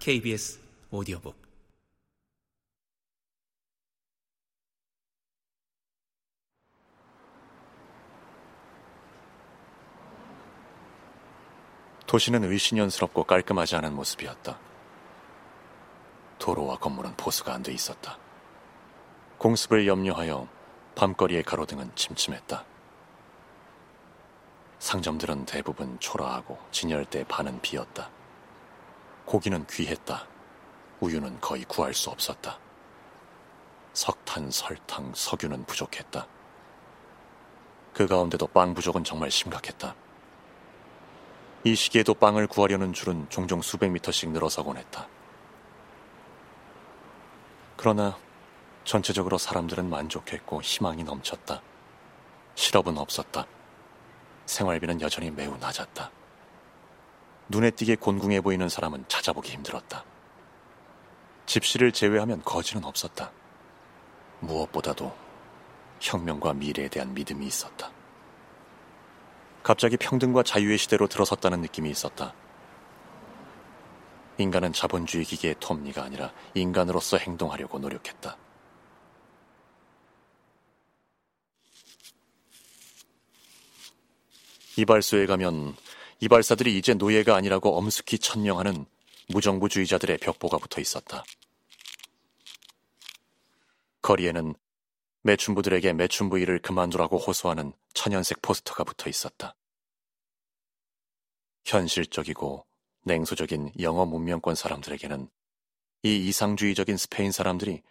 KBS 오디오북 도시는 의신연스럽고 깔끔하지 않은 모습이었다. 도로와 건물은 보수가 안 돼 있었다. 공습을 염려하여 밤거리의 가로등은 침침했다. 상점들은 대부분 초라하고 진열대 반은 비었다. 고기는 귀했다. 우유는 거의 구할 수 없었다. 석탄, 설탕, 석유는 부족했다. 그 가운데도 빵 부족은 정말 심각했다. 이 시기에도 빵을 구하려는 줄은 종종 수백 미터씩 늘어서곤 했다. 그러나 전체적으로 사람들은 만족했고 희망이 넘쳤다. 실업은 없었다. 생활비는 여전히 매우 낮았다. 눈에 띄게 곤궁해 보이는 사람은 찾아보기 힘들었다. 집시를 제외하면 거지는 없었다. 무엇보다도 혁명과 미래에 대한 믿음이 있었다. 갑자기 평등과 자유의 시대로 들어섰다는 느낌이 있었다. 인간은 자본주의 기계의 톱니가 아니라 인간으로서 행동하려고 노력했다. 이발소에 가면 이발사들이 이제 노예가 아니라고 엄숙히 천명하는 무정부주의자들의 벽보가 붙어 있었다. 거리에는 매춘부들에게 매춘부 일을 그만두라고 호소하는 천연색 포스터가 붙어 있었다. 현실적이고 냉소적인 영어 문명권 사람들에게는 이 이상주의적인 스페인 사람들이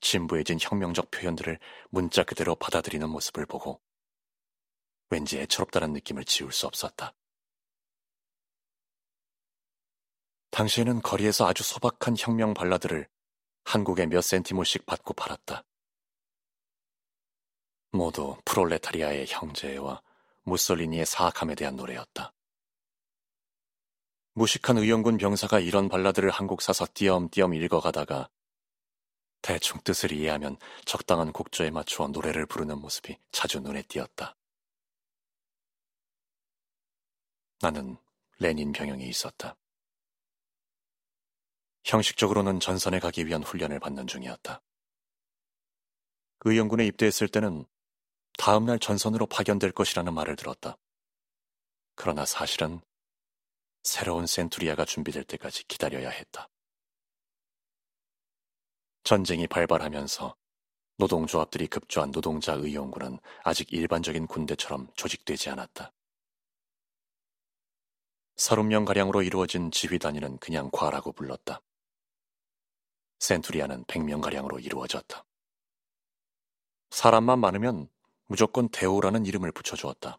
진부해진 혁명적 표현들을 문자 그대로 받아들이는 모습을 보고 왠지 애처롭다는 느낌을 지울 수 없었다. 당시에는 거리에서 아주 소박한 혁명 발라드를 한국에 몇 센티모씩 받고 팔았다. 모두 프롤레타리아의 형제와 무솔리니의 사악함에 대한 노래였다. 무식한 의용군 병사가 이런 발라드를 한국 사서 띄엄띄엄 읽어가다가 대충 뜻을 이해하면 적당한 곡조에 맞추어 노래를 부르는 모습이 자주 눈에 띄었다. 나는 레닌 병영에 있었다. 형식적으로는 전선에 가기 위한 훈련을 받는 중이었다. 의용군에 입대했을 때는 다음날 전선으로 파견될 것이라는 말을 들었다. 그러나 사실은 새로운 센투리아가 준비될 때까지 기다려야 했다. 전쟁이 발발하면서 노동조합들이 급조한 노동자 의용군은 아직 일반적인 군대처럼 조직되지 않았다. 서른 명가량으로 이루어진 지휘 단위는 그냥 과라고 불렀다. 센투리아는 100명가량으로 이루어졌다. 사람만 많으면 무조건 대오라는 이름을 붙여주었다.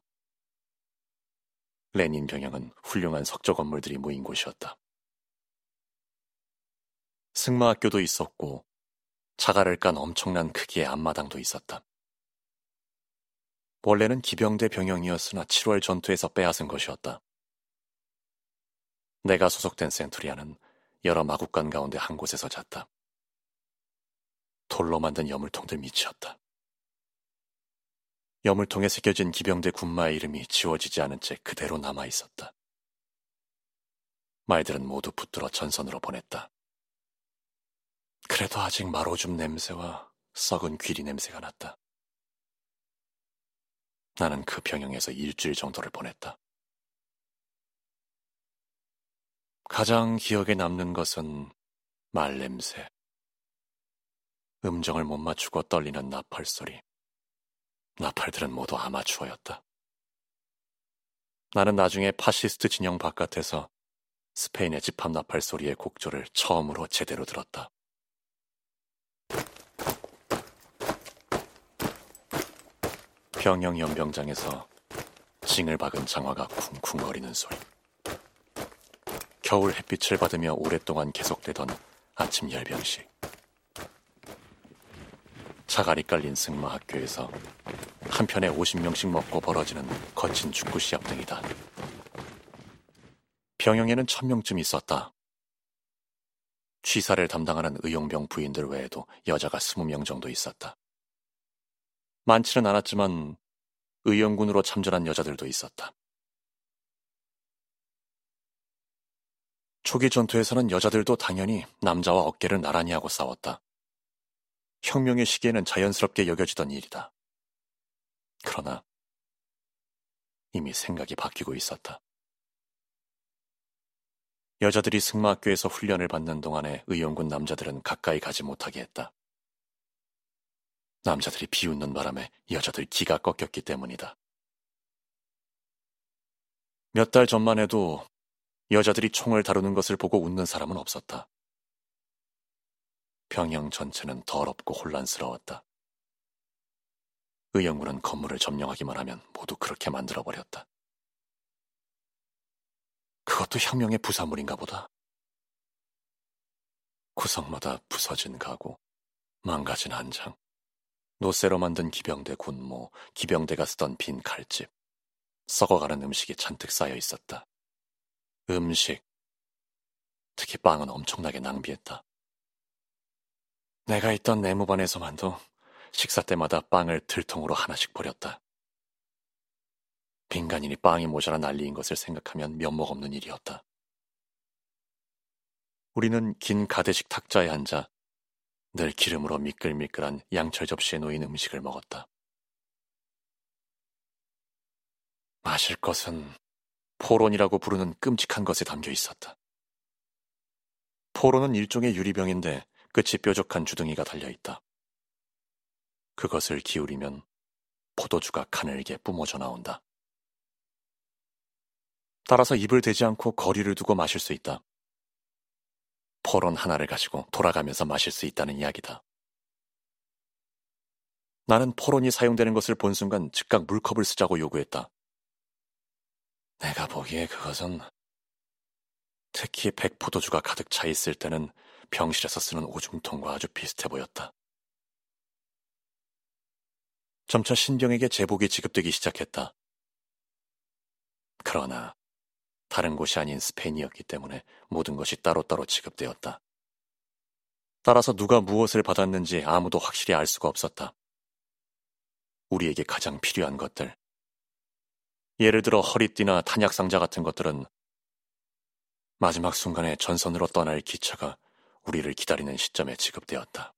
레닌 병영은 훌륭한 석조 건물들이 모인 곳이었다. 승마학교도 있었고 자갈을 깐 엄청난 크기의 앞마당도 있었다. 원래는 기병대 병영이었으나 7월 전투에서 빼앗은 것이었다. 내가 소속된 센투리아는 여러 마국간 가운데 한 곳에서 잤다. 돌로 만든 여물통들 밑이었다. 여물통에 새겨진 기병대 군마의 이름이 지워지지 않은 채 그대로 남아 있었다. 말들은 모두 붙들어 전선으로 보냈다. 그래도 아직 마로줌 냄새와 썩은 귀리 냄새가 났다. 나는 그 병영에서 일주일 정도를 보냈다. 가장 기억에 남는 것은 말 냄새. 음정을 못 맞추고 떨리는 나팔 소리. 나팔들은 모두 아마추어였다. 나는 나중에 파시스트 진영 바깥에서 스페인의 집합 나팔 소리의 곡조를 처음으로 제대로 들었다. 병영 연병장에서 징을 박은 장화가 쿵쿵거리는 소리. 겨울 햇빛을 받으며 오랫동안 계속되던 아침 열병식. 자갈이 깔린 승마 학교에서 한 편에 50명씩 먹고 벌어지는 거친 축구 시합 등이다. 병영에는 1000명쯤 있었다. 취사를 담당하는 의용병 부인들 외에도 여자가 20명 정도 있었다. 많지는 않았지만 의용군으로 참전한 여자들도 있었다. 초기 전투에서는 여자들도 당연히 남자와 어깨를 나란히 하고 싸웠다. 혁명의 시기에는 자연스럽게 여겨지던 일이다. 그러나 이미 생각이 바뀌고 있었다. 여자들이 승마학교에서 훈련을 받는 동안에 의용군 남자들은 가까이 가지 못하게 했다. 남자들이 비웃는 바람에 여자들 기가 꺾였기 때문이다. 몇 달 전만 해도 여자들이 총을 다루는 것을 보고 웃는 사람은 없었다. 병영 전체는 더럽고 혼란스러웠다. 의영군은 건물을 점령하기만 하면 모두 그렇게 만들어버렸다. 그것도 혁명의 부산물인가 보다. 구석마다 부서진 가구, 망가진 한장, 노쇠로 만든 기병대 군모, 기병대가 쓰던 빈 칼집, 썩어가는 음식이 잔뜩 쌓여 있었다. 음식, 특히 빵은 엄청나게 낭비했다. 내가 있던 내무반에서만도 식사 때마다 빵을 들통으로 하나씩 버렸다. 빈간인이 빵이 모자라 난리인 것을 생각하면 면목 없는 일이었다. 우리는 긴 가대식 탁자에 앉아 늘 기름으로 미끌미끌한 양철 접시에 놓인 음식을 먹었다. 마실 것은 포론이라고 부르는 끔찍한 것에 담겨 있었다. 포론은 일종의 유리병인데 끝이 뾰족한 주둥이가 달려 있다. 그것을 기울이면 포도주가 가늘게 뿜어져 나온다. 따라서 입을 대지 않고 거리를 두고 마실 수 있다. 포론 하나를 가지고 돌아가면서 마실 수 있다는 이야기다. 나는 포론이 사용되는 것을 본 순간 즉각 물컵을 쓰자고 요구했다. 내가 보기에 그것은 특히 백포도주가 가득 차 있을 때는 병실에서 쓰는 오줌통과 아주 비슷해 보였다. 점차 신병에게 제복이 지급되기 시작했다. 그러나 다른 곳이 아닌 스페인이었기 때문에 모든 것이 따로따로 지급되었다. 따라서 누가 무엇을 받았는지 아무도 확실히 알 수가 없었다. 우리에게 가장 필요한 것들. 예를 들어 허리띠나 탄약상자 같은 것들은 마지막 순간에 전선으로 떠날 기차가 우리를 기다리는 시점에 지급되었다.